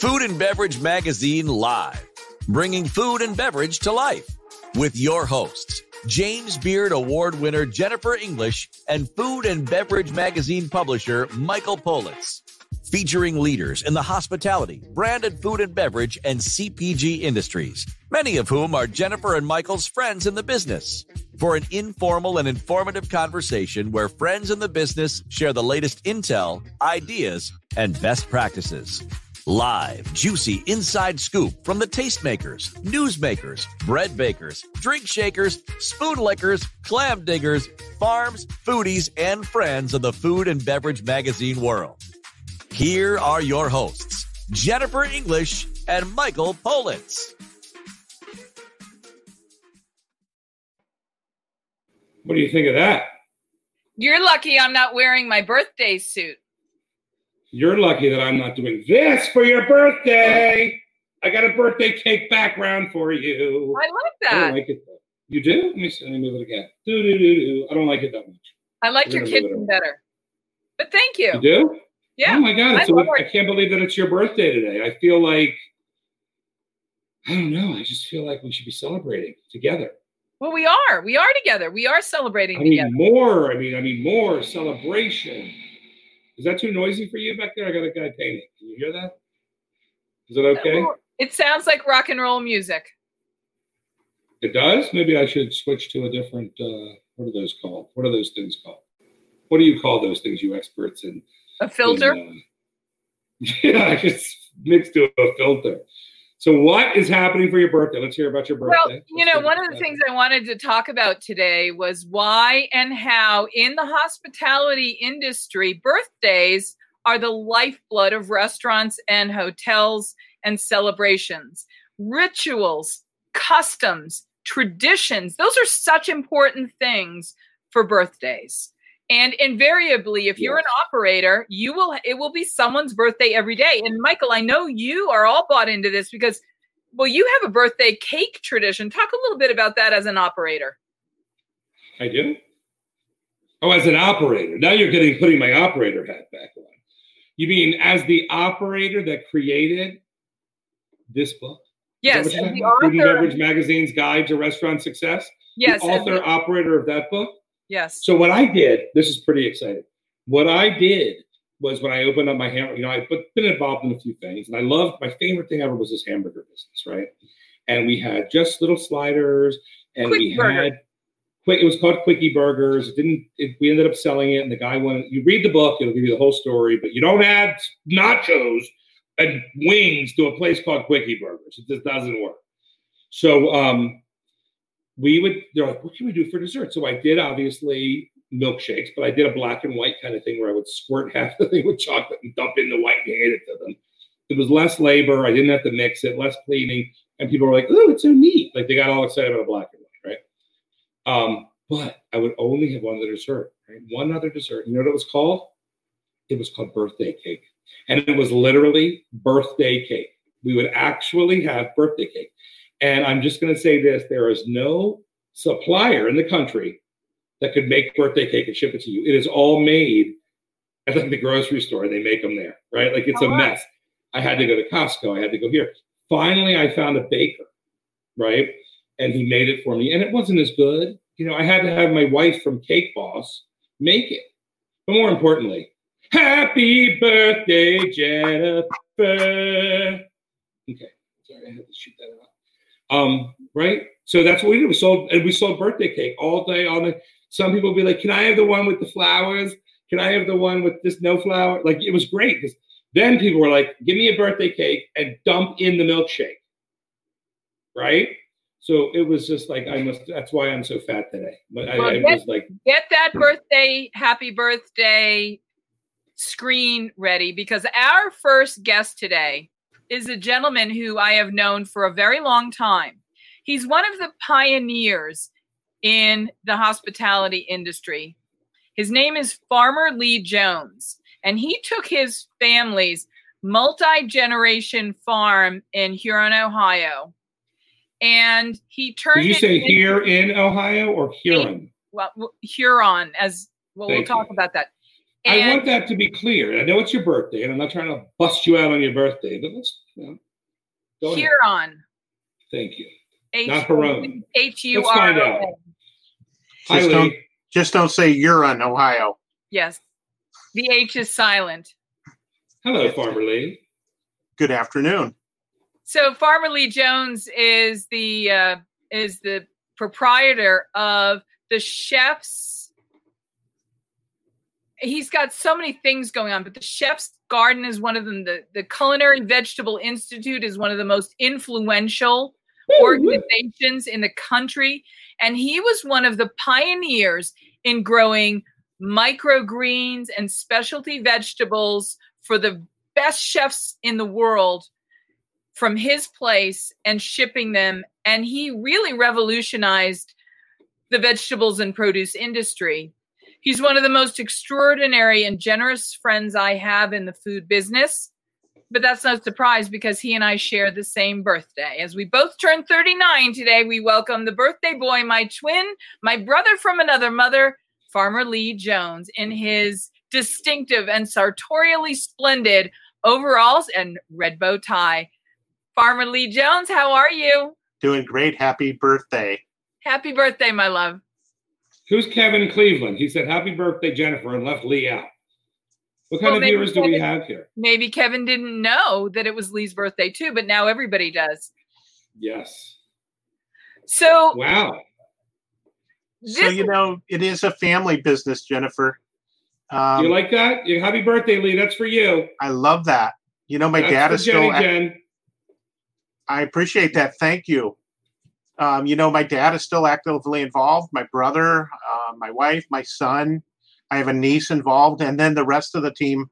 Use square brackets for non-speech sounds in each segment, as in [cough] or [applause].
Food and Beverage Magazine Live, bringing food and beverage to life with your hosts, James Beard Award winner Jennifer English and Food and Beverage Magazine publisher Michael Politz. Featuring leaders in the hospitality, branded food and beverage, and CPG industries, many of whom are Jennifer and Michael's friends in the business. For an informal and informative conversation where friends in the business share the latest intel, ideas, and best practices. Live, juicy inside scoop from the tastemakers, newsmakers, bread bakers, drink shakers, spoon lickers, clam diggers, farms, foodies, and friends of the food and beverage magazine world. Here are your hosts, Jennifer English and Michael Politz. What do you think of that? You're lucky I'm not wearing my birthday suit. You're lucky that I'm not doing this for your birthday. I got a birthday cake background for you. I like I that. don't like it though. You do? Let me see. Let me move it again. Do do do do. I don't like it that much. I like We're your gonna move it kitchen over. better. But thank you. You do? Yeah. Oh my god! I So love I can't believe that it's your birthday today. I feel like I don't know. I just feel like we should be celebrating together. Well, we are. We are together. We are celebrating I mean, together. more. I mean, I mean, more celebration. Is that too noisy for you back there? I got a guy painting. Can you hear that? Is it okay? It sounds like rock and roll music. It does. Maybe I should switch to a different. Uh, what are those called? What are those things called? What do you call those things? You experts in A filter. uh, [laughs] yeah, it's mixed to a filter. So, what is happening for your birthday? Let's hear about your birthday. Well, you know, one of the things I wanted to talk about today was why and how in the hospitality industry, birthdays are the lifeblood of restaurants and hotels and celebrations. Rituals, customs, traditions, those are such important things for birthdays. And invariably, if you're an operator, you will it will be someone's birthday every day. And Michael, I know you are all bought into this because well, you have a birthday cake tradition. Talk a little bit about that as an operator. I do. Oh, as an operator. Now you're getting putting my operator hat back on. You mean as the operator that created this book? Yes, what you're as talking the about? Food and. Beverage Magazine's Guide to Restaurant Success. Yes, The author, the- operator of that book. Yes. So what I did, this is pretty exciting. What I did was when I opened up my hamburger, you know, I've been involved in a few things, and I loved my favorite thing ever was this hamburger business, right? And we had just little sliders, and we burger. had quick. It was called Quickie Burgers. It didn't. It, we ended up selling it, and the guy wanted. You read the book; it'll give you the whole story, but you don't add nachos and wings to a place called Quickie Burgers. It just doesn't work. So um, we would. They're like, "What can we do for dessert?" So I did obviously milkshakes, but I did a black and white kind of thing where I would squirt half the thing with chocolate and dump in the white and hand it to them. It was less labor. I didn't have to mix it, less cleaning, and people were like, "Oh, it's so neat!" Like they got all excited about a black and white, right? Um, but I would only have one other dessert, right? One other dessert. You know what it was called? It was called birthday cake, and it was literally birthday cake. We would actually have birthday cake, and I'm just going to say this: there is no supplier in the country that could make birthday cake and ship it to you. It is all made at like the grocery store. They make them there, right? Like it's a wow. mess. I had to go to Costco. I had to go here. Finally, I found a baker, right? And he made it for me. And it wasn't as good. You know, I had to have my wife from Cake Boss make it. But more importantly, happy birthday, Jennifer. Okay. Sorry, I had to shoot that out. Um, right? So that's what we did. We sold and we sold birthday cake all day, all night. Some people would be like, Can I have the one with the flowers? Can I have the one with this no flower? Like it was great because then people were like, Give me a birthday cake and dump in the milkshake. Right? So it was just like I must that's why I'm so fat today. But I, Well, I get- was like Get that birthday, happy birthday screen ready because our first guest today is a gentleman who I have known for a very long time. He's one of the pioneers in the hospitality industry. His name is Farmer Lee Jones, and he took his family's multi generation farm in Huron, Ohio, and he turned Did you say into- here in Ohio or Huron? well, Huron, as well, we'll talk you. about that. I want that to be clear. I know it's your birthday, and I'm not trying to bust you out on your birthday, but let's you know, go ahead. Huron. Thank you. H- Not Huron. H U Let's find R out. O N. Hi, Just don't, just don't say you're on Ohio. Yes. The H is silent. Hello, Farmer Lee. Good afternoon. So Farmer Lee Jones is the uh, is the proprietor of the chef's. He's got so many things going on, but the Chef's Garden is one of them. The the Culinary Vegetable Institute is one of the most influential organizations in the country, and he was one of the pioneers in growing microgreens and specialty vegetables for the best chefs in the world from his place and shipping them. And he really revolutionized the vegetables and produce industry. He's one of the most extraordinary and generous friends I have in the food business. But that's no surprise because he and I share the same birthday. As we both turn 39 today, we welcome the birthday boy, my twin, my brother from another mother, Farmer Lee Jones, in his distinctive and sartorially splendid overalls and red bow tie. Farmer Lee Jones, how are you? Doing great. Happy birthday. Happy birthday, my love. Who's Kevin Cleveland? He said, Happy birthday, Jennifer, and left Lee out. What kind Well, of maybe viewers do we have here? Maybe Kevin didn't know that it was Lee's birthday too, but now everybody does. Yes. So, Wow. this, So, you know, it is a family business, Jennifer. Um, you like that? Yeah, Happy birthday, Lee. That's for you. I love that. You know, my That's dad is still. Jenny ac- Jen. I appreciate that. Thank you. Um, you know, my dad is still actively involved. My brother, uh, my wife, my son. I have a niece involved, and then the rest of the team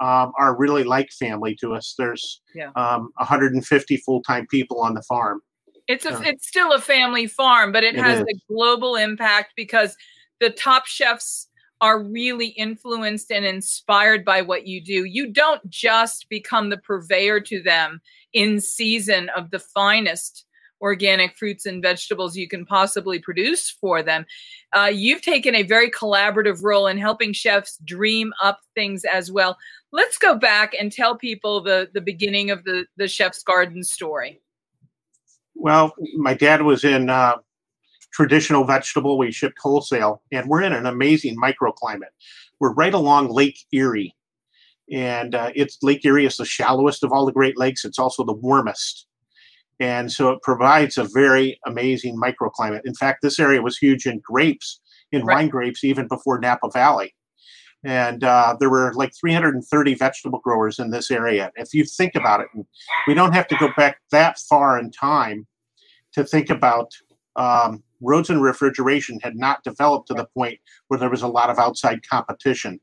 um, are really like family to us. There's Yeah. um, 150 full-time people on the farm. it's a it's still a family farm, but it, It has is. a global impact because the top chefs are really influenced and inspired by what you do. You don't just become the purveyor to them in season of the finest organic fruits and vegetables you can possibly produce for them. Uh, you've taken a very collaborative role in helping chefs dream up things as well. Let's go back and tell people the the beginning of the the chef's garden story. Well, my dad was in uh, traditional vegetable. We shipped wholesale, and we're in an amazing microclimate. We're right along Lake Erie, and uh, it's Lake Erie is the shallowest of all the Great Lakes. It's also the warmest, and so it provides a very amazing microclimate. In fact, this area was huge in grapes, in Right. wine grapes, even before Napa Valley. And uh, there were like 330 vegetable growers in this area. If you think about it, we don't have to go back that far in time to think about um, roads and refrigeration had not developed to the point where there was a lot of outside competition.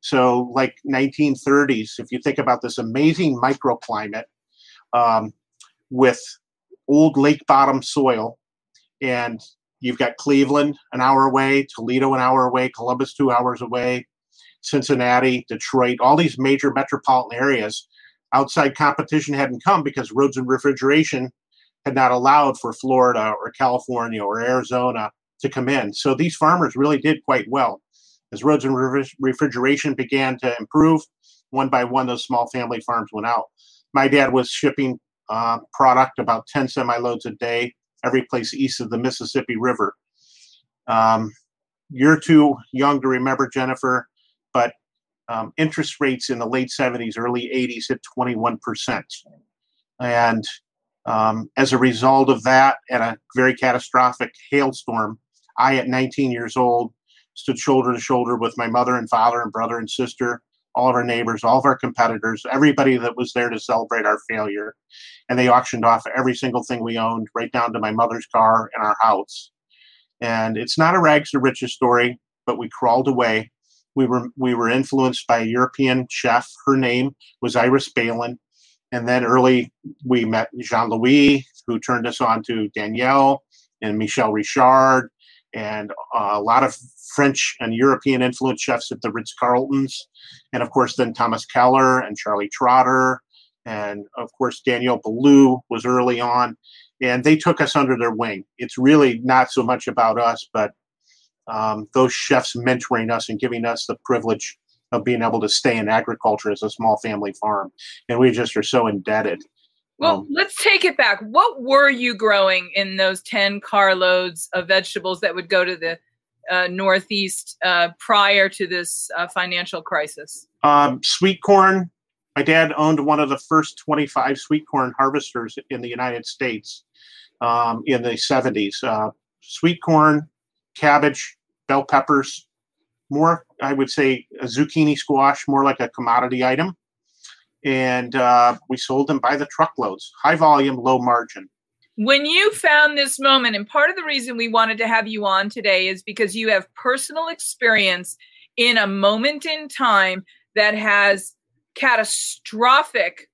So, like 1930s, if you think about this amazing microclimate um, with old lake bottom soil, and you've got Cleveland an hour away, Toledo an hour away, Columbus two hours away, Cincinnati, Detroit, all these major metropolitan areas, outside competition hadn't come because roads and refrigeration had not allowed for Florida or California or Arizona to come in. So these farmers really did quite well. As roads and refri- refrigeration began to improve, one by one, those small family farms went out. My dad was shipping uh, product about 10 semi loads a day, every place east of the Mississippi River. Um, you're too young to remember, Jennifer, but um, interest rates in the late 70s, early 80s hit 21%. And um, as a result of that, and a very catastrophic hailstorm, I, at 19 years old, stood shoulder to shoulder with my mother and father and brother and sister, all of our neighbors, all of our competitors, everybody that was there to celebrate our failure. And they auctioned off every single thing we owned, right down to my mother's car and our house. And it's not a rags to riches story, but we crawled away. We were we were influenced by a European chef. Her name was Iris Balin. And then early we met Jean Louis, who turned us on to Daniel and Michel Richard, and a lot of French and European influence chefs at the Ritz Carltons, and of course then Thomas Keller and Charlie Trotter, and of course Daniel Boulud was early on, and they took us under their wing. It's really not so much about us, but um, those chefs mentoring us and giving us the privilege of being able to stay in agriculture as a small family farm. And we just are so indebted. Well, Um, let's take it back. What were you growing in those 10 carloads of vegetables that would go to the uh, Northeast uh, prior to this uh, financial crisis? Um, sweet corn. My dad owned one of the first 25 sweet corn harvesters in the United States um, in the 70s. Uh, sweet corn, cabbage, bell peppers, more, I would say, a zucchini squash, more like a commodity item. And uh, we sold them by the truckloads, high volume, low margin. When you found this moment, and part of the reason we wanted to have you on today is because you have personal experience in a moment in time that has catastrophic,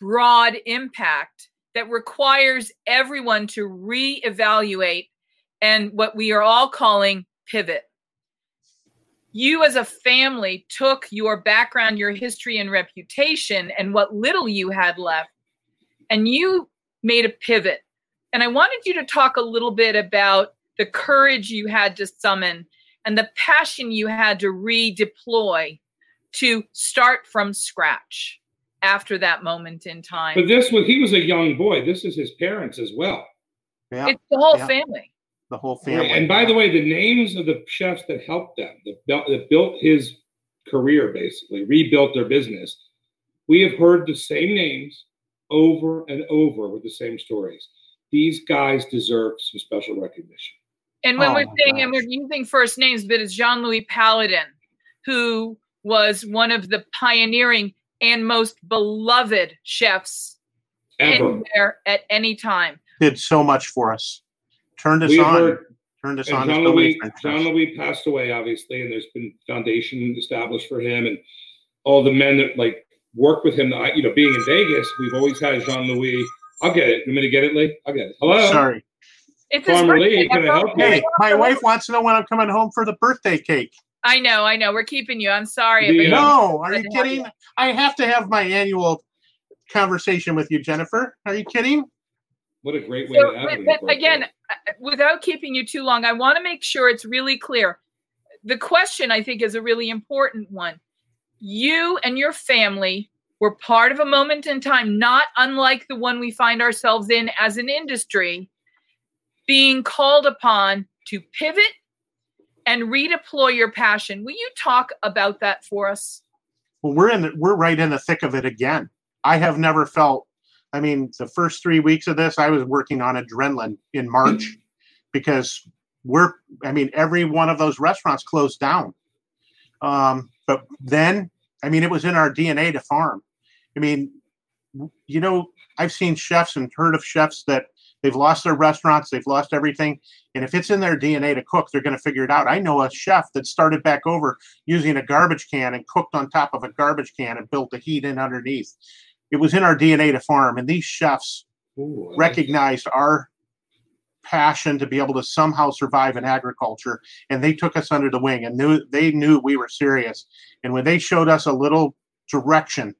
broad impact that requires everyone to reevaluate and what we are all calling pivot. You, as a family, took your background, your history, and reputation, and what little you had left, and you made a pivot. And I wanted you to talk a little bit about the courage you had to summon and the passion you had to redeploy to start from scratch after that moment in time. But this was he was a young boy. This is his parents as well. Yeah, it's the whole Yeah. family. The whole family. And by the way, the names of the chefs that helped them, that, built- that built his career, basically rebuilt their business, we have heard the same names over and over with the same stories. These guys deserve some special recognition. And when Oh we're my saying, and gosh. we're using first names, but it's Jean Louis Palladin, who was one of the pioneering and most beloved chefs Ever. anywhere at any time. did so much for us. Turned us We've on. heard turned us on. to jean-louis French jean-louis passed away, obviously, and there's been foundation established for him, and all the men that like work with him. You know, being in Vegas, we've always had Jean Louis. I'll get it. You want me to get it, Lee? I'll get it. Hello. Sorry. It's his Farmer birthday. Lee, can I help you? Hey, my wife wants to know when I'm coming home for the birthday cake. I know, I know. We're keeping you. I'm sorry. The, but- Yeah. No, are you Good to have kidding? you. I have to have my annual conversation with you, Jennifer. Are you kidding? What a great way So, to have but, it. but again, uh, without keeping you too long, I want to make sure it's really clear. The question I think is a really important one. You and your family were part of a moment in time, not unlike the one we find ourselves in as an industry, being called upon to pivot and redeploy your passion. Will you talk about that for us? Well, we're in. We're right in the thick of it again. I have never felt. I mean, the first three weeks of this, I was working on adrenaline in March [clears throat] because we're. I mean, every one of those restaurants closed down. Um, but then, I mean, it was in our DNA to farm. I mean, you know, I've seen chefs and heard of chefs that they've lost their restaurants, they've lost everything, and if it's in their DNA to cook, they're going to figure it out. I know a chef that started back over using a garbage can and cooked on top of a garbage can and built the heat in underneath. It was in our DNA to farm, and these chefs Ooh, I like recognized our passion to be able to somehow survive in agriculture, and they took us under the wing and knew they knew we were serious. And when they showed us a little direction,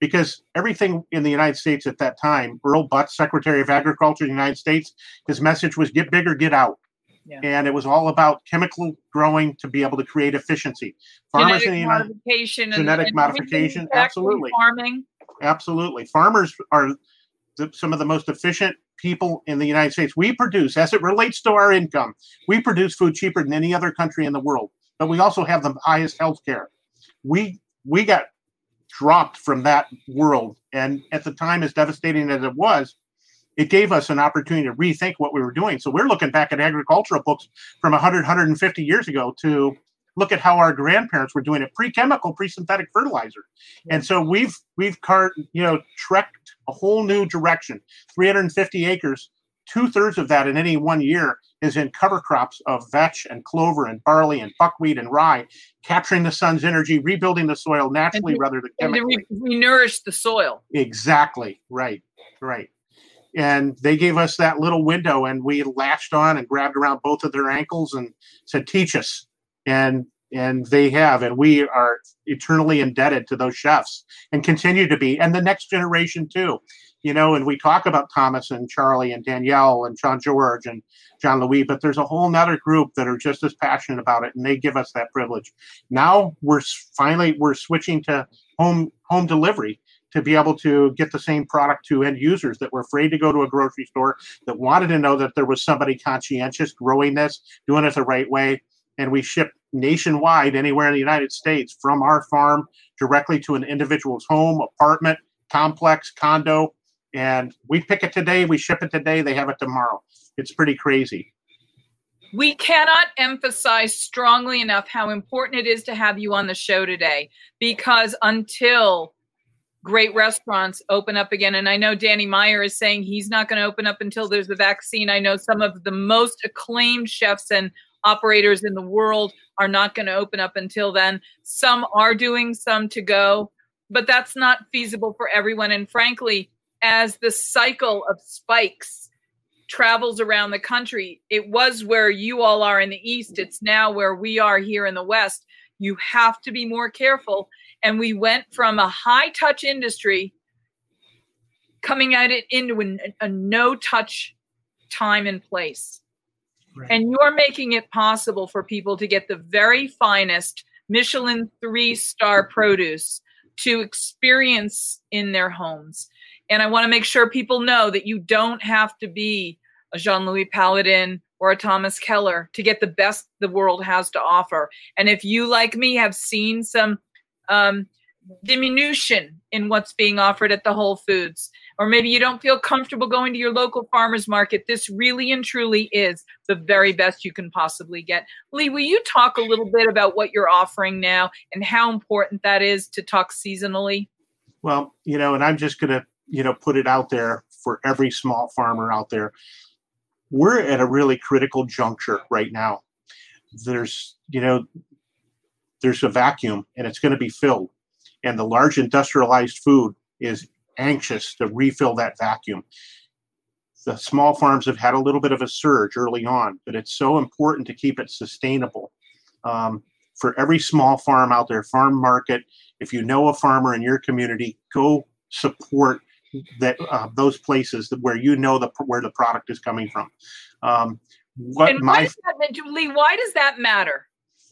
because everything in the United States at that time, Earl Butz, Secretary of Agriculture of the United States, his message was get bigger, get out. Yeah. And it was all about chemical growing to be able to create efficiency. Farmers in the genetic United modification, genetic and modification, absolutely. farming. Absolutely. Farmers are the, some of the most efficient people in the United States. We produce, as it relates to our income, we produce food cheaper than any other country in the world, but we also have the highest health care. We, we got dropped from that world. And at the time, as devastating as it was, it gave us an opportunity to rethink what we were doing. So we're looking back at agricultural books from 100, 150 years ago to look at how our grandparents were doing it pre-chemical, pre-synthetic fertilizer. And so we've we've cart, you know, trekked a whole new direction. 350 acres, two-thirds of that in any one year is in cover crops of vetch and clover and barley and buckwheat and rye, capturing the sun's energy, rebuilding the soil naturally to- rather than And chemically. re- re-nourish the soil. Exactly. Right. Right. And they gave us that little window, and we latched on and grabbed around both of their ankles and said, "Teach us." And and they have, and we are eternally indebted to those chefs, and continue to be, and the next generation too. you know, and we talk about Thomas and Charlie and Daniel and John George and John Louis, but there's a whole nother group that are just as passionate about it, and they give us that privilege. Now we're finally we're switching to home home delivery to be able to get the same product to end users that were afraid to go to a grocery store that wanted to know that there was somebody conscientious growing this, doing it the right way, and we ship nationwide anywhere in the United States from our farm directly to an individual's home, apartment, complex, condo, and we pick it today, we ship it today, they have it tomorrow. It's pretty crazy. We cannot emphasize strongly enough how important it is to have you on the show today because until great restaurants open up again, and I know Danny Meyer is saying he's not going to open up until there's a vaccine. I know some of the most acclaimed chefs and operators in the world are not going to open up until then. Some are doing some to go, but that's not feasible for everyone. And frankly, as the cycle of spikes travels around the country, it was where you all are in the East. It's now where we are here in the West. You have to be more careful. And we went from a high touch industry coming at it into a, a no touch time and place. Right. And you're making it possible for people to get the very finest Michelin three star produce to experience in their homes. And I want to make sure people know that you don't have to be a Jean Louis Palladin or a Thomas Keller to get the best the world has to offer. And if you, like me, have seen some um, diminution in what's being offered at the Whole Foods, or maybe you don't feel comfortable going to your local farmer's market, this really and truly is the very best you can possibly get. Lee, will you talk a little bit about what you're offering now and how important that is to talk seasonally? Well, you know, and I'm just going to you know put it out there for every small farmer out there we're at a really critical juncture right now there's you know there's a vacuum and it's going to be filled and the large industrialized food is anxious to refill that vacuum the small farms have had a little bit of a surge early on but it's so important to keep it sustainable um, for every small farm out there farm market if you know a farmer in your community go support that uh, those places where you know the where the product is coming from. Um, what and my that, Lee? Why does that matter?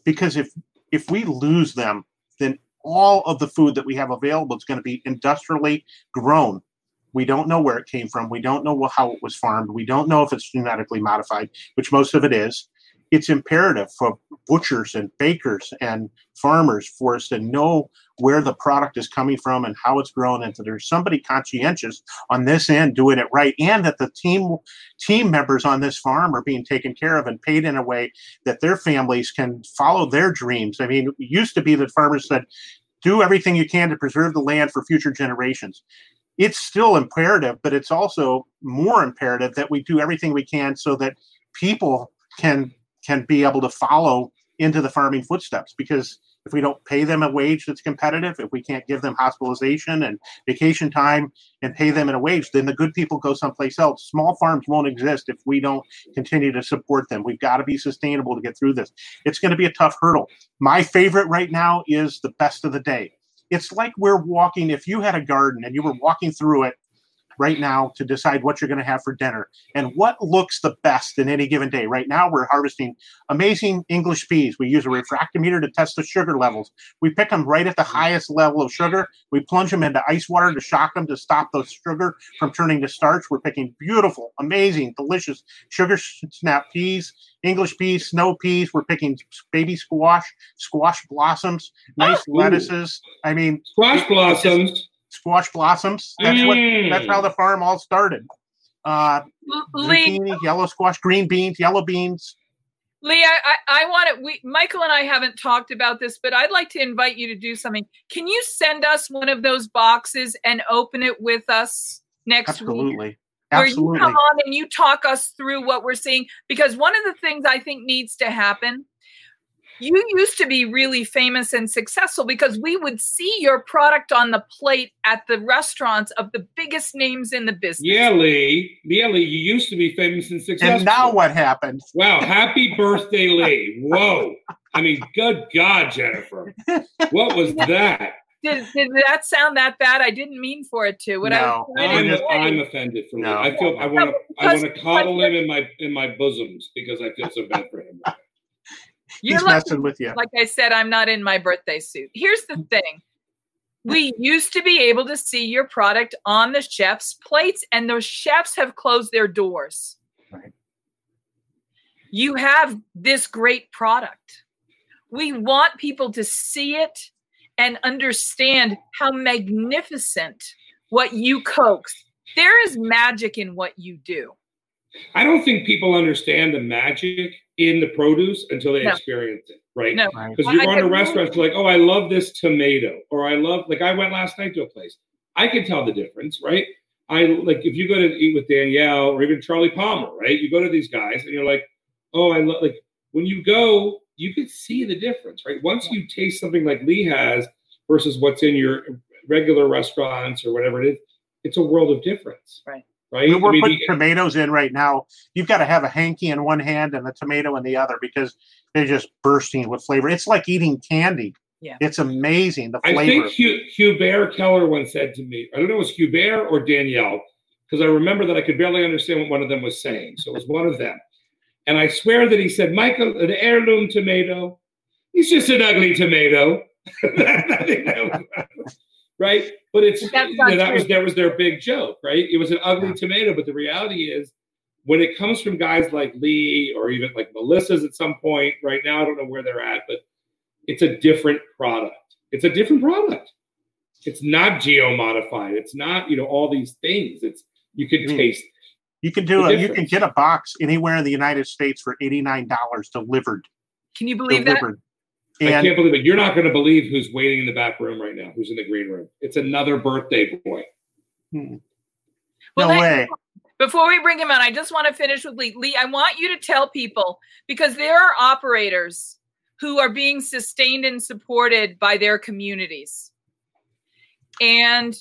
Because if if we lose them, then all of the food that we have available is going to be industrially grown. We don't know where it came from. We don't know how it was farmed. We don't know if it's genetically modified, which most of it is it's imperative for butchers and bakers and farmers for us to know where the product is coming from and how it's grown and that there's somebody conscientious on this end doing it right and that the team team members on this farm are being taken care of and paid in a way that their families can follow their dreams. I mean it used to be that farmers said do everything you can to preserve the land for future generations. It's still imperative but it's also more imperative that we do everything we can so that people can can be able to follow into the farming footsteps because if we don't pay them a wage that's competitive, if we can't give them hospitalization and vacation time and pay them in a wage, then the good people go someplace else. Small farms won't exist if we don't continue to support them. We've got to be sustainable to get through this. It's going to be a tough hurdle. My favorite right now is the best of the day. It's like we're walking, if you had a garden and you were walking through it right now to decide what you're going to have for dinner and what looks the best in any given day. Right now, we're harvesting amazing English peas. We use a refractometer to test the sugar levels. We pick them right at the highest level of sugar. We plunge them into ice water to shock them to stop the sugar from turning to starch. We're picking beautiful, amazing, delicious sugar snap peas, English peas, snow peas. We're picking baby squash, squash blossoms, nice oh, lettuces. I mean, squash blossoms squash blossoms. That's mm. what. That's how the farm all started. Uh, Lee, zucchini, yellow squash, green beans, yellow beans. Lee, I, I, I want to. We Michael and I haven't talked about this, but I'd like to invite you to do something. Can you send us one of those boxes and open it with us next Absolutely. week? Absolutely. Where you come on and you talk us through what we're seeing. Because one of the things I think needs to happen you used to be really famous and successful because we would see your product on the plate at the restaurants of the biggest names in the business. Yeah, Lee. Yeah, Lee, you used to be famous and successful. And now what happened? Wow, happy [laughs] birthday, Lee. Whoa. I mean, good God, Jennifer. What was [laughs] that? Did, did that sound that bad? I didn't mean for it to. What I No. was trying to I'm, say- I'm offended for No. me. I feel I want to I want to coddle him in my in my bosoms because I feel so bad for him. You're He's lucky messing with you. like I said, I'm not in my birthday suit. Here's the thing. We used to be able to see your product on the chef's plates, and those chefs have closed their doors. Right. You have this great product. We want people to see it and understand how magnificent what you coax. There is magic in what you do. I don't think people understand the magic in the produce until they No. experience it, right? No. Because you're go I into can- restaurants, you're like, oh, I love this tomato, or I love like I went last night to a place. I can tell the difference, right? I like if you go to eat with Daniel or even Charlie Palmer, right? You go to these guys and you're like, oh, I love like when you go, you can see the difference, right? Once you taste something like Lee has versus what's in your regular restaurants or whatever it is, it's a world of difference, Right. Right? We- We're I mean, putting the- tomatoes in right now. You've got to have a hanky in one hand and a tomato in the other because they're just bursting with flavor. It's like eating candy. Yeah. It's amazing the flavor. I think Hugh, Hubert Keller once said to me, I don't know if it was Hubert or Daniel, because I remember that I could barely understand what one of them was saying. So it was one of them. And I swear that he said, Michael, an heirloom tomato, he's just an ugly tomato. [laughs] I think that was- right? But it's But that's you know, that was that was their big joke, right? It was an ugly Yeah. tomato, but the reality is when it comes from guys like Lee or even like Melissa's at some point, right now, I don't know where they're at, but it's a different product. It's a different product. It's not geo modified. It's not, you know, all these things. It's you can Mm. taste. You can do the it. You can get a box anywhere in the United States for eighty nine dollars delivered. Can you believe that? Delivered. I can't believe it. You're not going to believe who's waiting in the back room right now, who's in the green room. It's another birthday boy. hmm, Well, no way. Before we bring him on, I just want to finish with Lee. Lee, I want you to tell people because there are operators who are being sustained and supported by their communities. And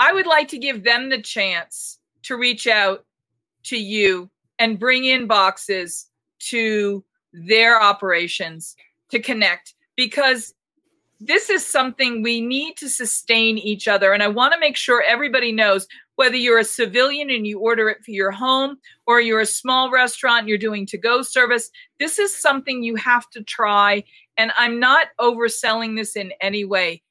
I would like to give them the chance to reach out to you and bring in boxes to their operations to connect because this is something we need to sustain each other. And I want to make sure everybody knows whether you're a civilian and you order it for your home or you're a small restaurant, and you're doing to go service, this is something you have to try. And I'm not overselling this in any way.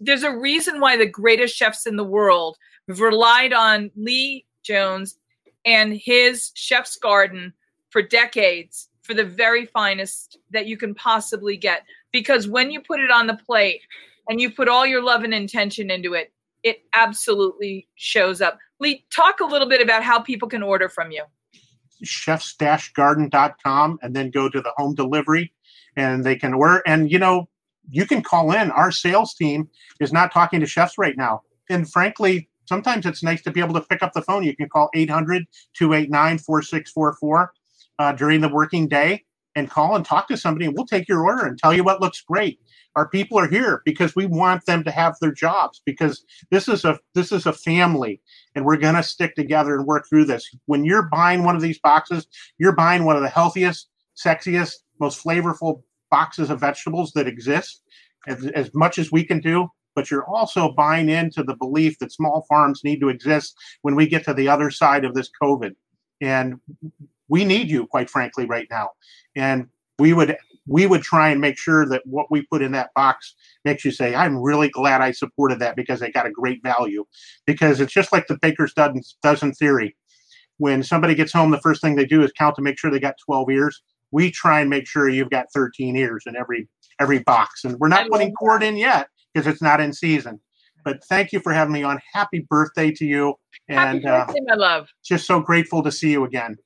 There's a reason why the greatest chefs in the world have relied on Lee Jones and his chef's garden for decades for the very finest that you can possibly get. Because when you put it on the plate and you put all your love and intention into it, it absolutely shows up. Lee, talk a little bit about how people can order from you. chefs-garden.com and then go to the home delivery and they can order and you know you can call in our sales team is not talking to chefs right now and frankly sometimes it's nice to be able to pick up the phone you can call 800-289-4644 uh, during the working day and call and talk to somebody and we'll take your order and tell you what looks great our people are here because we want them to have their jobs because this is a this is a family and we're going to stick together and work through this. When you're buying one of these boxes, you're buying one of the healthiest, sexiest, most flavorful boxes of vegetables that exist, as, as much as we can do. But you're also buying into the belief that small farms need to exist when we get to the other side of this COVID. And we need you, quite frankly, right now. And we would we would try and make sure that what we put in that box makes you say, I'm really glad I supported that because they got a great value. Because it's just like the baker's dozen, dozen theory. When somebody gets home, the first thing they do is count to make sure they got 12 ears. We try and make sure you've got 13 ears in every every box. And we're not putting cord in yet because it's not in season. But thank you for having me on. Happy birthday to you. Happy And uh, birthday, my love. just so grateful to see you again.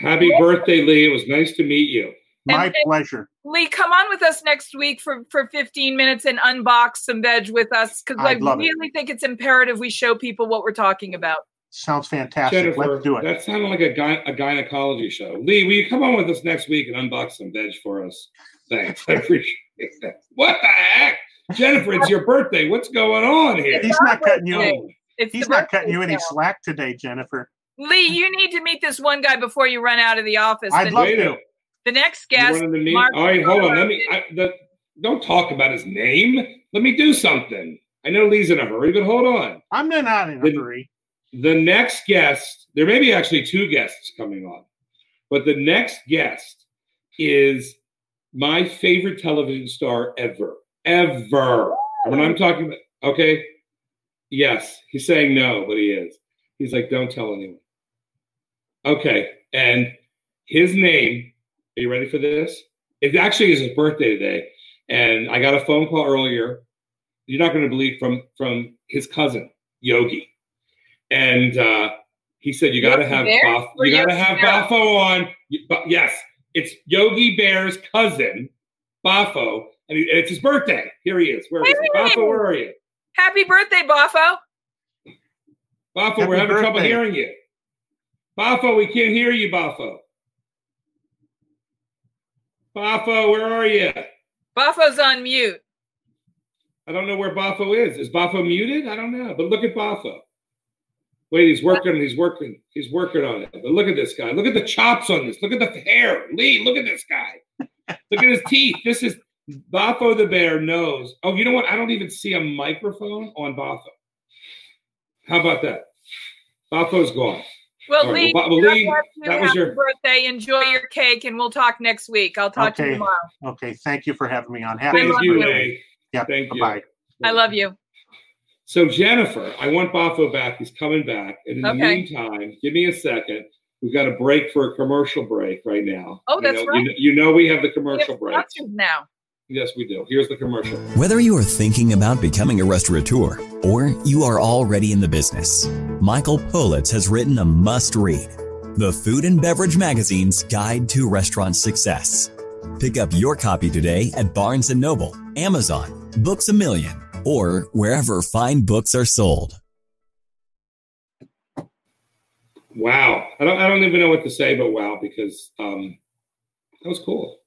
Happy birthday, Lee. It was nice to meet you. My And- pleasure. Lee, come on with us next week for, for 15 minutes and unbox some veg with us because I I'd it. really think it's imperative we show people what we're talking about. Sounds fantastic. Jennifer, Let's do it. that sounded like a, gy- a gynecology show. Lee, will you come on with us next week and unbox some veg for us? Thanks. I appreciate that. What the heck? Jennifer, it's your birthday. What's going on here? He's not cutting you. It's He's not cutting you any sale. slack today, Jennifer. Lee, you need to meet this one guy before you run out of the office. I'd the, love to. the next guest, to meet? Mark- All right, hold on. Let me. I, the, don't talk about his name. Let me do something. I know Lee's in a hurry, but hold on. I'm not in a The- hurry. The next guest, there may be actually two guests coming on, but the next guest is my favorite television star ever. Ever. And when I'm talking about, okay, yes, he's saying no, but he is. He's like, don't tell anyone. Okay. And his name, are you ready for this? It actually is his birthday today. And I got a phone call earlier. You're not going to believe from from his cousin, Yogi. And uh, he said, You got to have Bear? Baf- you got to have Bear? Bafo on. But yes, it's Yogi Bear's cousin, Bafo. And he- it's his birthday. Here he is. Where is he? Hey! Bafo, where are you? Happy birthday, Boffo. Bafo, Happy we're having trouble hearing you. Bafo, we can't hear you, Bafo. Bafo, where are you? Boffo's on mute. I don't know where Bafo is. Is Bafo muted? I don't know. But look at Bafo. Wait, he's working. He's working. He's working on it. But look at this guy. Look at the chops on this. Look at the hair. Lee, look at this guy. look at his teeth. This is Bafo the bear knows. Oh, you know what? I don't even see a microphone on Bafo. How about that? Bafo's gone. Well, All right, Lee, well, Bo- God Lee, you. that was Happy your- birthday. Enjoy your cake, and we'll talk next week. I'll talk to you Okay. tomorrow. Okay, thank you for having me on. Happy Thank you, you. Lee. Yeah, Thank you. bye. I love you. So Jennifer, I want Bafo back. He's coming back. And in the meantime, give me a second. We've got a break for a commercial break right now. Oh, You that's know- right. You know, you know we have the We have commercial break. sponsors now. Yes, we do. Here's the commercial. Whether you are thinking about becoming a restaurateur or you are already in the business, Michael Politz has written a must read The Food and Beverage Magazine's Guide to Restaurant Success. Pick up your copy today at Barnes & Noble, Amazon, Books a Million, or wherever fine books are sold. Wow. I don't I don't even know what to say but wow, because um that was cool.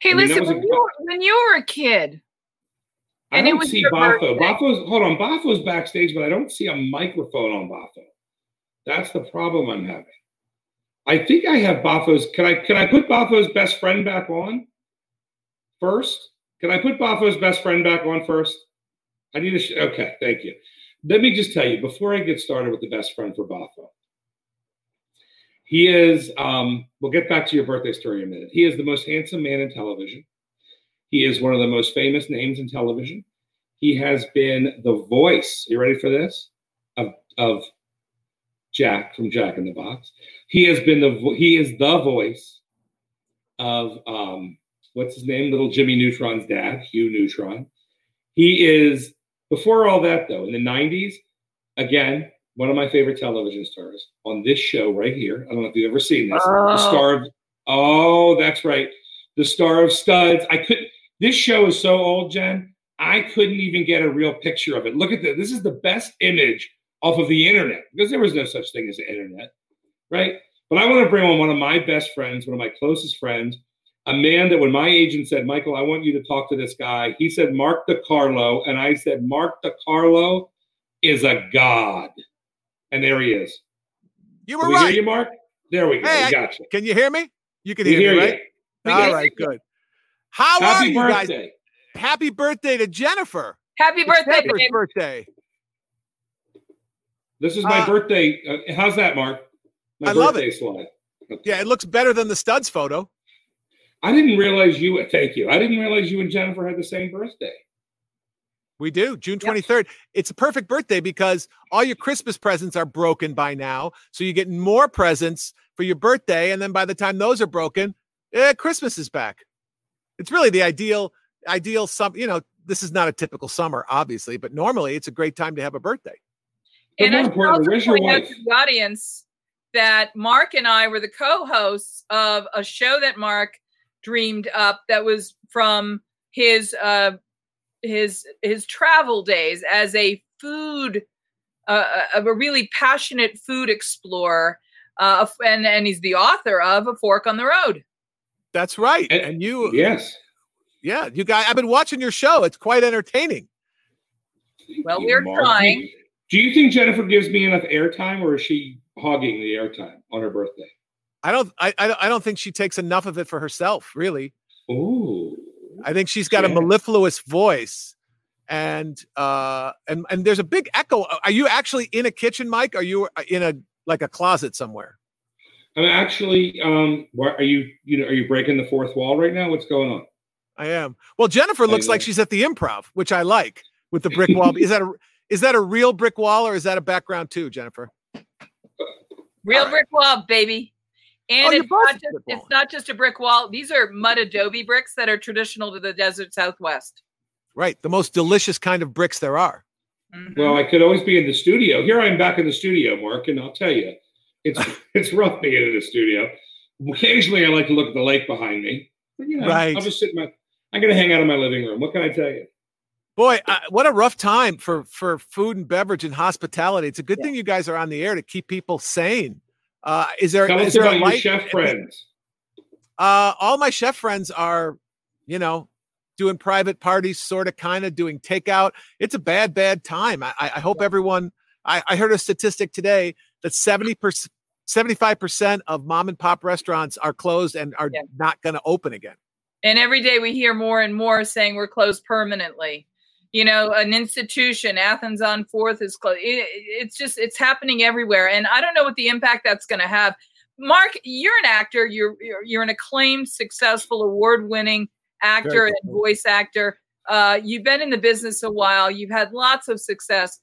Hey, I mean, listen, was a- when, you were, when you were a kid, I And it don't was see Bafo. Bafo's hold on, Bafo's backstage, but I don't see a microphone on Bafo. That's the problem I'm having. I think I have Bafo's. Can I can I put Bafo's best friend back on first? Can I put Bafo's best friend back on first? I need to. Sh- okay, thank you. Let me just tell you before I get started with the best friend for Bafo. He is. Um, we'll get back to your birthday story in a minute. He is the most handsome man in television. He is one of the most famous names in television. He has been the voice. You ready for this? Of of Jack from Jack in the Box. He has been the he is the voice of um what's his name? Little Jimmy Neutron's dad, Hugh Neutron. He is before all that though. In the '90s, again, one of my favorite television stars on this show right here. I don't know if you've ever seen this. The Oh. star of oh, that's right, the star of Studs. I could. This show is so old, Jen. I couldn't even get a real picture of it. Look at this. This is the best image off of the internet because there was no such thing as the internet, right? But I want to bring on one of my best friends, one of my closest friends, a man that when my agent said, Michael, I want you to talk to this guy, he said, Mark DeCarlo. And I said, Mark DeCarlo is a god. And there he is. You Can were we hear right. you, Mark? There we go. Hey, we I- got you. Can you hear me? You can We hear, hear me, you. right? We All can right, hear you. good. How are Happy you guys? birthday. Happy birthday to Jennifer. Happy It's birthday, Jennifer's birthday. This is my Uh, birthday. Uh, how's that, Mark? My I love birthday slide. Yeah, it looks better than the studs photo. I didn't realize you. Thank you. I didn't realize you and Jennifer had the same birthday. We do. June 23rd. It's a perfect birthday because all your Christmas presents are broken by now. So you get more presents for your birthday. And then by the time those are broken, eh, Christmas is back. It's really the ideal, ideal sum. You know, this is not a typical summer, obviously, but normally it's a great time to have a birthday. And more I should importantly, also where's point out to the audience that Mark and I were the co-hosts of a show that Mark dreamed up that was from his uh, his his travel days as a food uh, of a really passionate food explorer, uh, and and he's the author of A Fork on the Road. That's right. And- And, you, Yes. yeah, you guys, I've been watching your show. It's quite entertaining. Well, we're Mark. trying. Do you think Jennifer gives me enough airtime, or is she hogging the airtime on her birthday? I don't, I, I don't- I don't think she takes enough of it for herself, really. Ooh. I think she's got a mellifluous voice, and uh, and and there's a big echo. Are you actually in a kitchen, Mike? Are you in a like a closet somewhere? I'm actually. Um, are you? You know, are you breaking the fourth wall right now? What's going on? I am. Well, Jennifer looks like she's at the improv, which I like with the brick [laughs] wall. is that a is that a real brick wall or is that a background too, Jennifer? Real right. brick wall, baby. And oh, it's, not just, it's not just a brick wall. These are mud adobe bricks that are traditional to the desert southwest. Right. The most delicious kind of bricks there are. Mm-hmm. Well, I could always be in the studio. Here I am back in the studio, Mark, and I'll tell you, it's [laughs] it's rough being in the studio. Occasionally, I like to look at the lake behind me. But, you know, right. I'll just sit in my. I'm going to hang out in my living room. What can I tell you? Boy, uh, what a rough time for for food and beverage and hospitality. It's a good yeah. thing you guys are on the air to keep people sane. Uh, is there? Tell is us there about your chef friends. Uh, all my chef friends are, you know, doing private parties, sort of, kind of doing takeout. It's a bad, bad time. I, I hope everyone. I, I heard a statistic today that seventy percent, seventy-five percent of mom and pop restaurants are closed and are yeah. not going to open again. And every day we hear more and more saying we're closed permanently you know an institution athens on fourth is close it, it's just it's happening everywhere and i don't know what the impact that's going to have. Mark you're an actor you're you're an acclaimed successful award-winning actor and voice actor. Uh, you've been in the business a while you've had lots of success.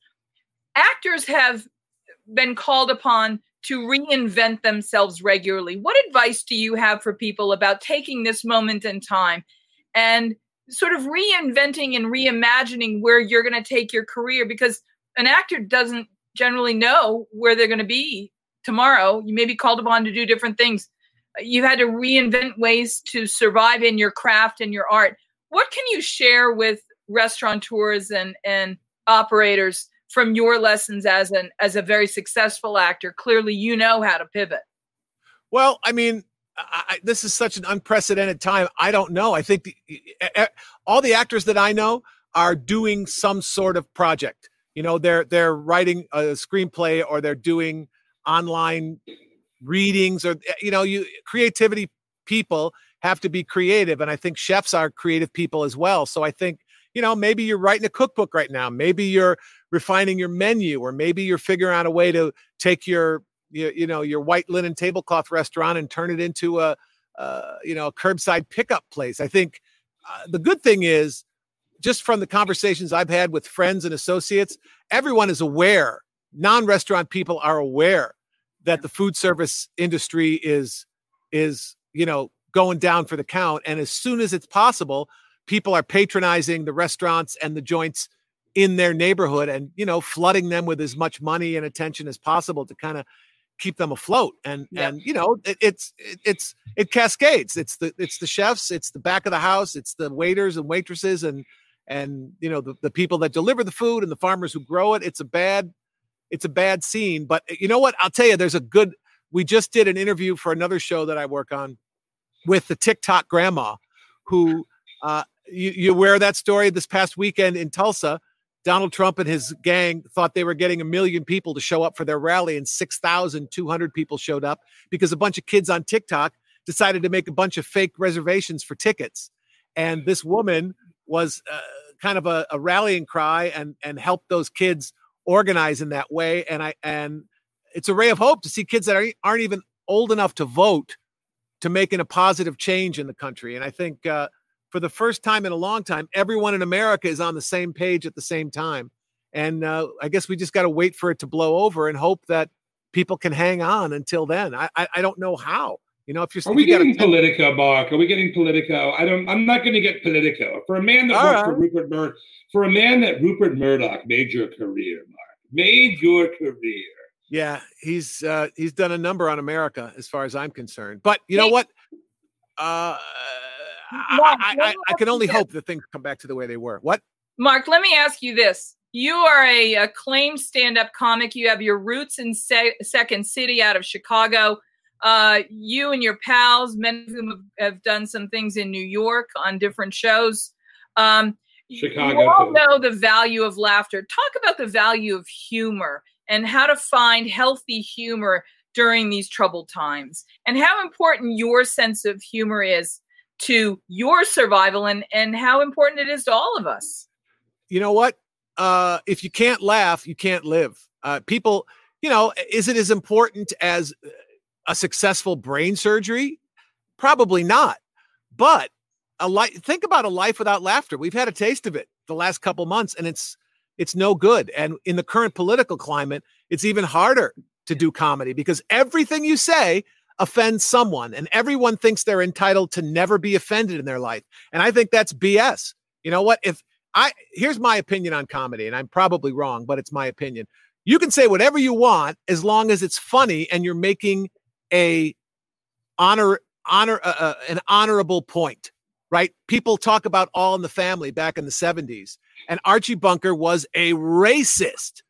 Actors have been called upon to reinvent themselves regularly. What advice do you have for people about taking this moment in time and sort of reinventing and reimagining where you're going to take your career because an actor doesn't generally know where they're going to be tomorrow. You may be called upon to do different things. You've had to reinvent ways to survive in your craft and your art. What can you share with restaurateurs and and operators from your lessons as an as a very successful actor? Clearly, you know how to pivot. Well, I mean, I, this is such an unprecedented time. I don't know. I think the, all the actors that I know are doing some sort of project. You know, they're they're writing a screenplay or they're doing online readings or you know, you creativity people have to be creative and I think chefs are creative people as well. So I think you know, maybe you're writing a cookbook right now. Maybe you're refining your menu, or maybe you're figuring out a way to take your you, you know your white linen tablecloth restaurant and turn it into a uh, you know a curbside pickup place. I think uh, the good thing is just from the conversations I've had with friends and associates, everyone is aware. Non-restaurant people are aware that the food service industry is is you know going down for the count, and as soon as it's possible, people are patronizing the restaurants and the joints in their neighborhood and you know flooding them with as much money and attention as possible to kind of keep them afloat and yeah. and you know it, it's it, it's it cascades. It's the it's the chefs it's the back of the house it's the waiters and waitresses and and you know the, the people that deliver the food and the farmers who grow it. It's a bad it's a bad scene but eh, you know what? I'll tell you there's a good we just did an interview for another show that i work on with the tiktok grandma who uh you, you aware of that story this past weekend in tulsa Donald Trump and his gang thought they were getting a million people to show up for their rally, and 6,200 people showed up because a bunch of kids on TikTok decided to make a bunch of fake reservations for tickets. And this woman was uh, kind of a, a, rallying cry and and helped those kids organize in that way. And I and it's a ray of hope to see kids that are, aren't even old enough to vote to making a positive change in the country. And I think uh, for the first time in a long time, everyone in America is on the same page at the same time. And uh, I guess we just got to wait for it to blow over and hope that people can hang on until then. I, I, I don't know how. You know, if you're are we getting Politico, Mark? Are we getting Politico? I don't. I'm not going to get Politico for a man that worked right. for Rupert Murdoch. For a man that Rupert Murdoch made your career, Mark, made your career. Yeah, he's uh, he's done a number on America as far as I'm concerned. But you know what? Uh, I, I, I, can only hope that things come back to the way they were. What? Mark, let me ask you this. You are a acclaimed stand-up comic. You have your roots in Se- Second City out of Chicago. Uh, you and your pals, many of them have, have, done some things in New York on different shows. Um, Chicago. You all know the value of laughter. Talk about the value of humor and how to find healthy humor during these troubled times, and how important your sense of humor is to your survival and and how important it is to all of us you know what? Uh, if you can't laugh, you can't live. Uh, people, you know, is it as important as a successful brain surgery? Probably not. But a life, think about a life without laughter. We've had a taste of it the last couple months, and it's it's no good. And in the current political climate, it's even harder to do comedy because everything you say offends someone, and everyone thinks they're entitled to never be offended in their life. And I think that's BS. You know what? If I here's my opinion on comedy, and I'm probably wrong, but it's my opinion. You can say whatever you want as long as it's funny and you're making a honor honor uh, uh, an honorable point, right? People talk about All in the Family back in the 70s, and Archie Bunker was a racist.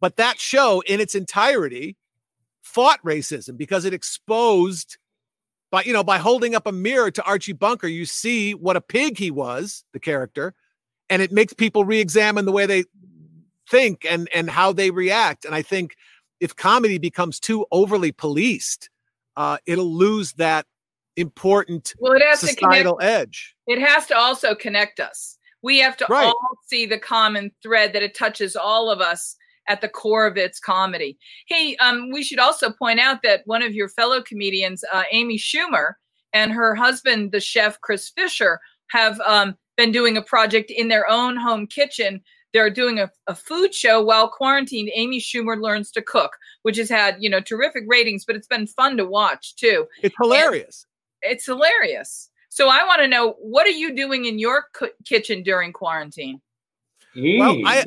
But that show in its entirety fought racism because it exposed by you know by holding up a mirror to Archie Bunker, you see what a pig he was, the character, and it makes people re-examine the way they think and and how they react. And I think if comedy becomes too overly policed, uh, it'll lose that important well, it has societal to connect, edge. It has to also connect us. We have to Right. all see the common thread that it touches all of us at the core of its comedy. Hey, um, we should also point out that one of your fellow comedians, uh, Amy Schumer, and her husband, the chef Chris Fischer, have um, been doing a project in their own home kitchen. They're doing a, a food show while quarantined. Amy Schumer learns to cook, which has had you know terrific ratings, but it's been fun to watch too. It's hilarious. It's hilarious. So I want to know what are you doing in your co- kitchen during quarantine? Well, I-.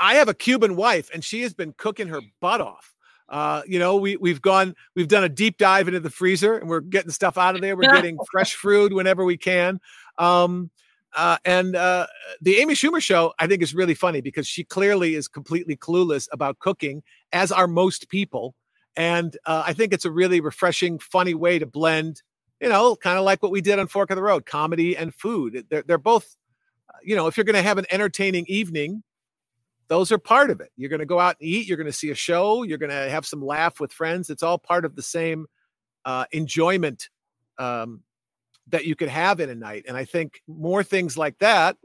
I have a Cuban wife, and she has been cooking her butt off. Uh, you know, we we've gone, we've done a deep dive into the freezer, and we're getting stuff out of there. We're getting [laughs] fresh fruit whenever we can. Um, uh, and uh, the Amy Schumer show, I think, is really funny because she clearly is completely clueless about cooking, as are most people. And uh, I think it's a really refreshing, funny way to blend, you know, kind of like what we did on Fork on the Road, comedy and food. They're they're both, you know, if you're going to have an entertaining evening, those are part of it. You're going to go out and eat. You're going to see a show. You're going to have some laugh with friends. It's all part of the same uh, enjoyment um, that you could have in a night. And I think more things like that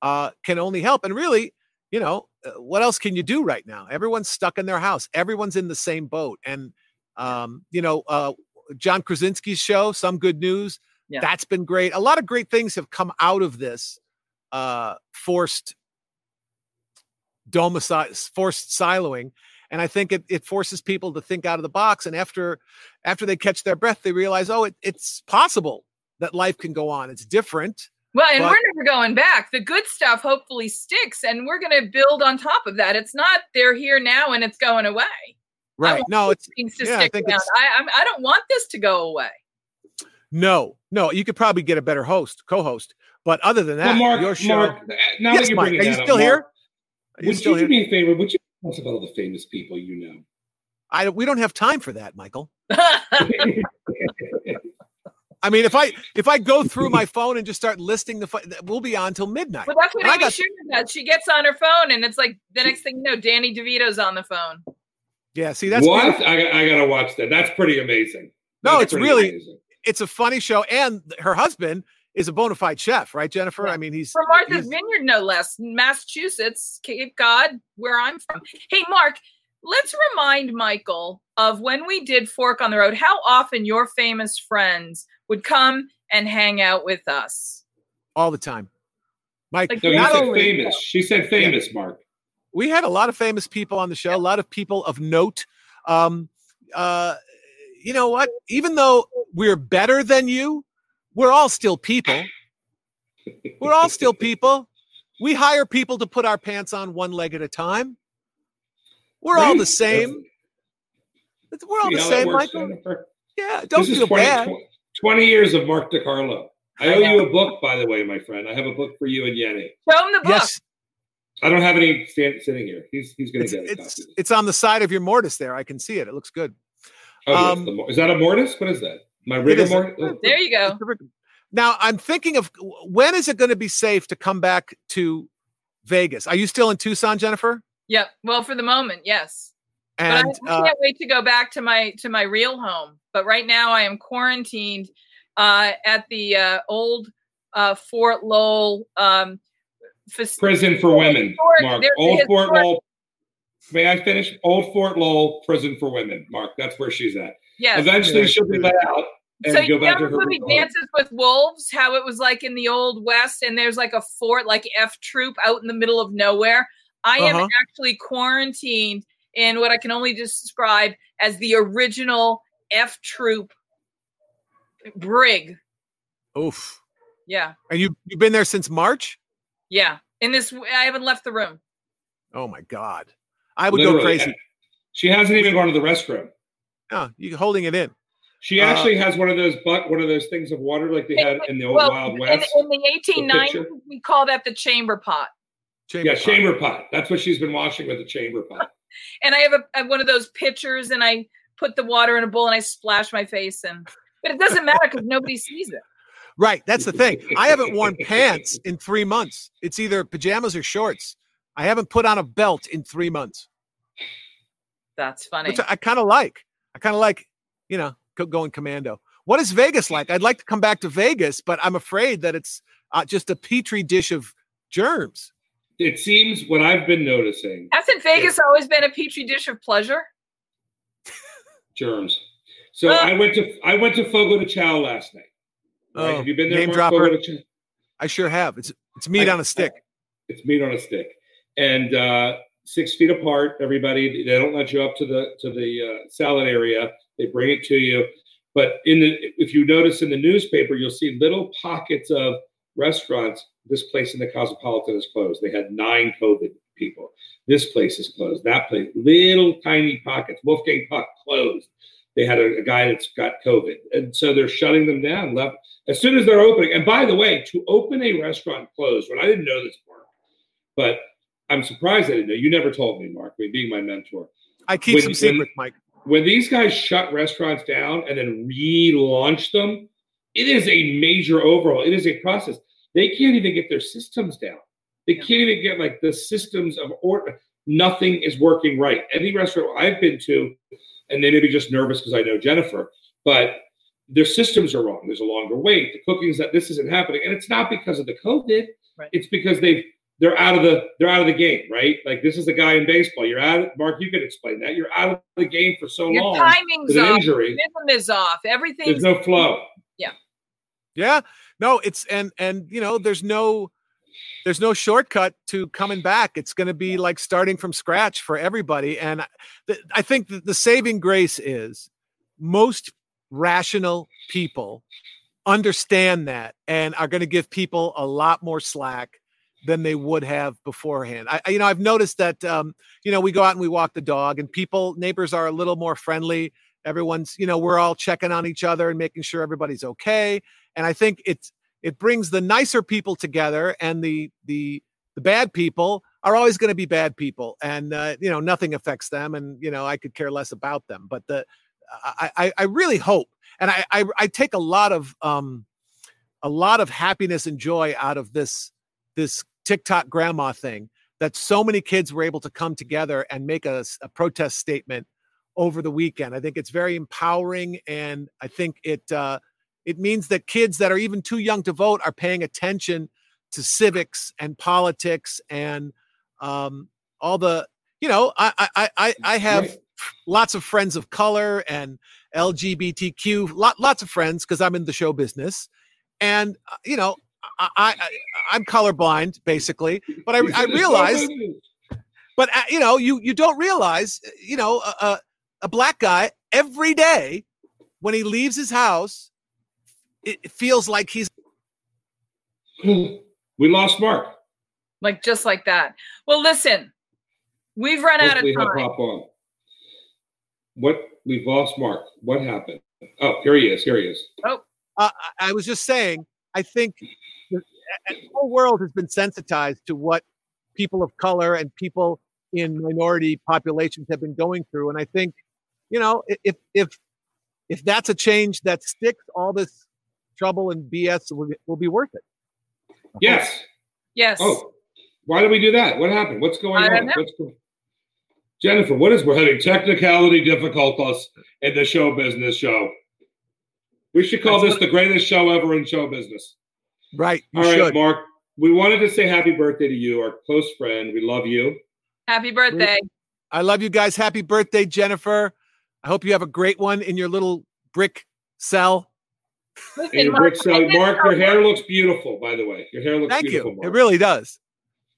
uh, can only help. And really, you know, uh, what else can you do right now? Everyone's stuck in their house. Everyone's in the same boat. And um, you know, uh, John Krasinski's show, Some Good News, Yeah. that's been great. A lot of great things have come out of this uh, forced domicile, forced siloing. And I think it, it forces people to think out of the box. And after after they catch their breath, they realize, oh, it, it's possible that life can go on. It's different. Well, and But- we're never going back. The good stuff hopefully sticks, and we're going to build on top of that. It's not they're here now and it's going away. Right. No, it's Things to Yeah, I stick think around. I, I'm, I don't want this to go away. no, no. You could probably get a better host, co-host. But other than that, well, Mark, your show. Mark, now Yes, that you're Mike, are you that up, still here? Mark, Are you would still you here? do me a favor? Would you tell us about all the famous people you know? I we don't have time for that, Michael. [laughs] [laughs] I mean, if I if I go through my phone and just start listing the, we'll be on till midnight. Well, that's what And I Amy got- Schumer does. She gets on her phone, and it's like the next thing you know, Danny DeVito's on the phone. Yeah, see, that's what? beautiful. I, got- I gotta watch that. That's pretty amazing. No, That's it's really- amazing. it's a funny show, and her husband is a bona fide chef, right, Jennifer? Yeah. I mean, he's From Martha's he's- Vineyard, no less, Massachusetts, Cape Cod, where I'm from. Hey, Mark, let's remind Michael of when we did Fork on the Road, how often your famous friends would come and hang out with us. all the time. Mike, Like, No, you not said only famous. She said famous, Mark. we had a lot of famous people on the show, a lot of people of note. Um, uh, you know what? Even though we're better than you, we're all still people. We're all still people. We hire people to put our pants on one leg at a time. We're all the Right? same. We're all See the same, works, Michael. Jennifer? Yeah, don't This feel 20 bad. 20 years of Mark DeCarlo. I I owe know. you a book, by the way, my friend. I have a book for you and Yenny. Show him the book. Yes, I don't have any stand, sitting here. He's he's going it's, to get a it's copy. it's on the side of your mortise there. I can see it. It looks good. Oh, yes, um, the is that a mortise? What is that? My rigor is? There you go. Now I'm thinking of when is it going to be safe to come back to Vegas? Are you still in Tucson, Jennifer? Yep. Well, for the moment, yes. And but I, I uh, can't wait to go back to my to my real home. But right now, I am quarantined uh, at the uh, old uh, Fort Lowell um, fac- Prison for women, Historic- Mark. there's Old Fort Lowell. May I finish? Old Fort Lowell Prison for Women, Mark. That's where she's at. Yes. Eventually, she'll be let out and so go you back know to the her. movie. Dances with Wolves, how it was like in the old West, and there's like a fort, like F Troop, out in the middle of nowhere. I am Uh-huh. actually quarantined in what I can only describe as the original F Troop brig. Oof. Yeah, And you you've been there since March? yeah. In this, I haven't left the room. Oh my God. I would go crazy. She hasn't even gone to the restroom. No, you're holding it in. She Uh, actually has one of those butt, one of those things of water like they had in the old Well, Wild in, West. in the 1890s, picture. we call that the chamber pot. Chamber yeah, pot. chamber pot. That's what she's been washing with the chamber pot. [laughs] And I have a, I have one of those pitchers, and I put the water in a bowl and I splash my face and. But it doesn't matter because nobody sees it. [laughs] Right. That's the thing. I haven't worn [laughs] pants in three months. It's either pajamas or shorts. I haven't put on a belt in three months, That's funny. which I, I kind of like. I kind of like, you know, going commando. What is Vegas like? I'd like to come back to Vegas, but I'm afraid that it's uh, just a petri dish of germs. It seems what I've been noticing Hasn't Vegas always been a petri dish of pleasure? germs. So Uh. I went to I went to Fogo de Chao last night. Right? Oh, Have you been there? name Mark? dropper. Fogo de Chao? I sure have. It's it's meat I- on a stick. It's meat on a stick, and uh, six feet apart. Everybody, they don't let you up to the to the uh, salad area. They bring it to you. But in the if you notice in the newspaper, you'll see little pockets of restaurants. This place in the Cosmopolitan is closed. They had nine COVID people. This place is closed. That place, little tiny pockets. Wolfgang Puck closed. They had a, a guy that's got COVID, and so they're shutting them down. Left as soon as they're opening. And by the way, to open a restaurant closed, when I didn't know this part, but I'm surprised I didn't know. You never told me, Mark, being my mentor. I keep when- some when- secrets, Mike. When these guys shut restaurants down and then relaunch them, it is a major overhaul. It is a process. They can't even get their systems down. They Yeah. can't even get like the systems of order. Nothing is working right. Any restaurant I've been to, and they may be just nervous because I know Jennifer, but their systems are wrong. There's a longer wait. The cooking's that this isn't happening, and it's not because of the COVID. Right. It's because they've they're out of the they're out of the game, right? Like this is the guy in baseball. You're out. Of, Mark, you could explain that. You're out of the game for so Your long timing's with an off. injury. Rhythm is off. Everything. There's no flow. Yeah. Yeah. No, it's and and you know, there's no there's no shortcut to coming back. It's going to be like starting from scratch for everybody. And I- th- I think that the saving grace is most rational people understand that and are going to give people a lot more slack than they would have beforehand. I, you know, I've noticed that, um, you know, we go out and we walk the dog and people, neighbors are a little more friendly. Everyone's, you know, we're all checking on each other and making sure everybody's okay. And I think it's, it brings the nicer people together and the, the, the bad people are always going to be bad people and, uh, you know, nothing affects them. And, you know, I could care less about them, but the, I, I, I really hope, and I, I, I take a lot of, um, a lot of happiness and joy out of this, this TikTok grandma thing that so many kids were able to come together and make a protest statement over the weekend. I think it's very empowering, and I think it uh, it means that kids that are even too young to vote are paying attention to civics and politics and um, all the you know I I I, I- I have Right. lots of friends of color and LGBTQ lot, lots of friends because I'm in the show business and uh, you know I, I I- I'm colorblind basically but I, I realized but uh, you know you you don't realize uh, you know a, a, a black guy every day when he leaves his house it, it feels like he's we lost Mark. like just like that. Well, listen, we've run out of time. pop on. What we've lost Mark. What happened? Oh, here he is. Here he is. uh, I- I was just saying, I think the, the whole world has been sensitized to what people of color and people in minority populations have been going through, and I think, you know, if if if that's a change that sticks, all this trouble and BS will, be- will be worth it. Yes. Yes. Oh, why did we do that? What happened? What's going I on? What's going? Jennifer, what is we're having technicality difficulties in the show business show? We should call That's this the greatest show ever in show business. Right, you All right, should. Mark. we wanted to say happy birthday to you, our close friend. We love you. Happy birthday. I love you guys. Happy birthday, Jennifer. I hope you have a great one in your little brick cell. In your brick cell. Mark, your hair looks beautiful, by the way. Your hair looks Thank beautiful. you. Mark. It really does.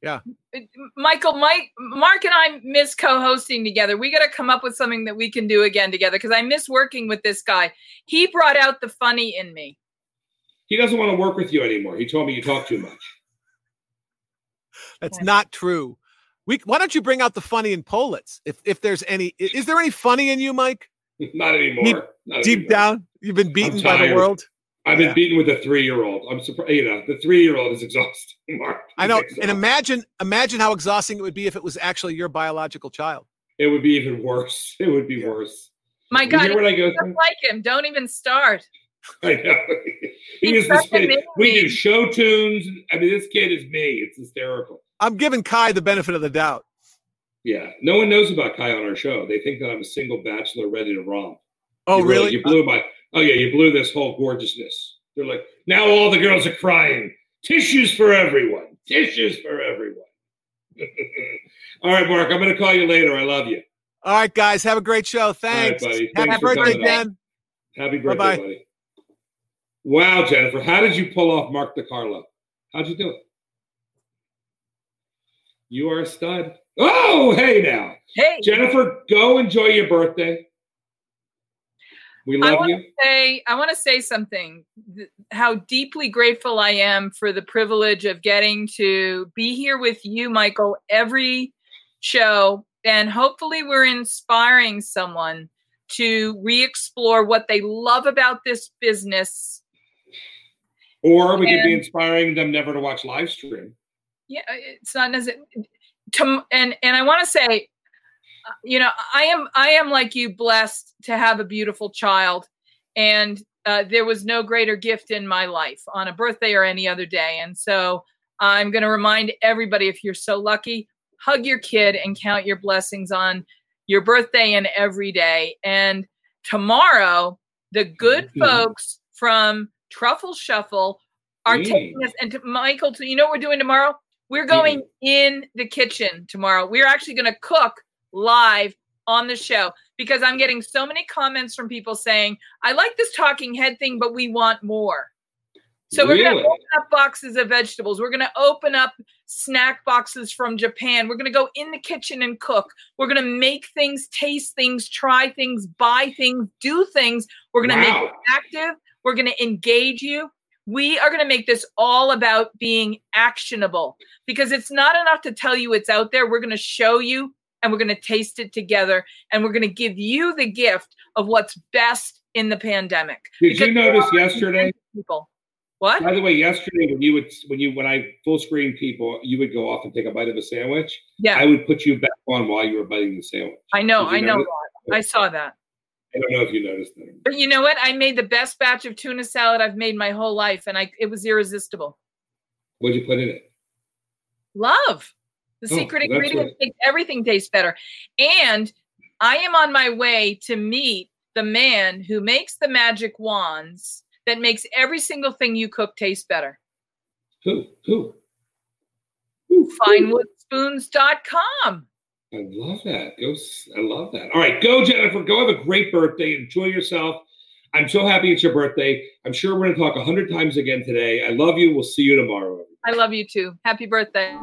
Yeah. Michael, Mike, Mark, and I miss co-hosting together. We got to come up with something that we can do again together because I miss working with this guy. He brought out the funny in me. He doesn't want to work with you anymore. He told me you talk too much. That's Yeah. not true. We, why don't you bring out the funny in Politz? If if there's any, is there any funny in you, Mike? [laughs] Not anymore. Deep- Not Deep anymore. down, you've been beaten by the world. I've been Yeah. beaten with a three-year-old. I'm surprised. You know, the three-year-old is exhausting. [laughs] Mark, I know. He's And imagine, imagine how exhausting it would be if it was actually your biological child. it would be even worse. [laughs] It would be Yeah. worse. My You God, hear what I go just through? like him. Don't even start. [laughs] I know. he He's is the spin. We me. do show tunes. I mean, this kid is me. It's hysterical. I'm giving Kai the benefit of the doubt. Yeah. No one knows about Kai on our show. They think that I'm a single bachelor ready to romp. Oh, You really? You blew my. Oh yeah, you blew this whole gorgeousness. They're like, now all the girls are crying. Tissues for everyone. Tissues for everyone. [laughs] all right, Mark. I'm going to call you later. I love you. All right, guys, have a great show. right, Thanks. buddy. Happy Thanks for birthday, coming. Dan. Happy birthday, Bye-bye. buddy. Wow, Jennifer, how did you pull off Mark DeCarlo? How'd you do it? You are a stud. Oh, hey now. Hey, Jennifer, go enjoy your birthday. We I love want you. to say, I want to say something. How deeply grateful I am for the privilege of getting to be here with you, Michael, every show, and hopefully we're inspiring someone to re-explore what they love about this business. Or we could be inspiring them never to watch live stream. Yeah, it's not necessarily. To, and and I want to say, uh, you know, I am I am like you, blessed to have a beautiful child, and uh, there was no greater gift in my life on a birthday or any other day. And so I'm going to remind everybody, if you're so lucky, hug your kid and count your blessings on your birthday and every day. And tomorrow, the good folks from Truffle Shuffle are Mm. taking us. And to, Michael, to, you know what we're doing tomorrow? We're going in the kitchen tomorrow. We're actually going to cook live on the show because I'm getting so many comments from people saying, I like this talking head thing, but we want more. So we're going to open up boxes of vegetables. We're going to open up snack boxes from Japan. We're going to go in the kitchen and cook. We're going to make things, taste things, try things, buy things, do things. We're going to make it active. We're going to engage you. We are going to make this all about being actionable because it's not enough to tell you it's out there. We're going to show you and we're going to taste it together and we're going to give you the gift of what's best in the pandemic. Did you notice yesterday? People. What? By the way, yesterday when you would when you when I full screen people, you would go off and take a bite of a sandwich. Yeah, I would put you back on while you were biting the sandwich. I know. I know. notice? I saw that. I don't know if you noticed that. But you know what? I made the best batch of tuna salad I've made my whole life, and I it was irresistible. What'd you put in it? Love. The Oh, secret ingredient makes everything taste better. And I am on my way to meet the man who makes the magic wands that makes every single thing you cook taste better. Who? Who? Who? Finewoodspoons.com. I love that. Go. I love that. All right, go Jennifer. Go have a great birthday. Enjoy yourself. I'm so happy it's your birthday. I'm sure we're going to talk a hundred times again today. I love you. We'll see you tomorrow. I love you too. Happy birthday.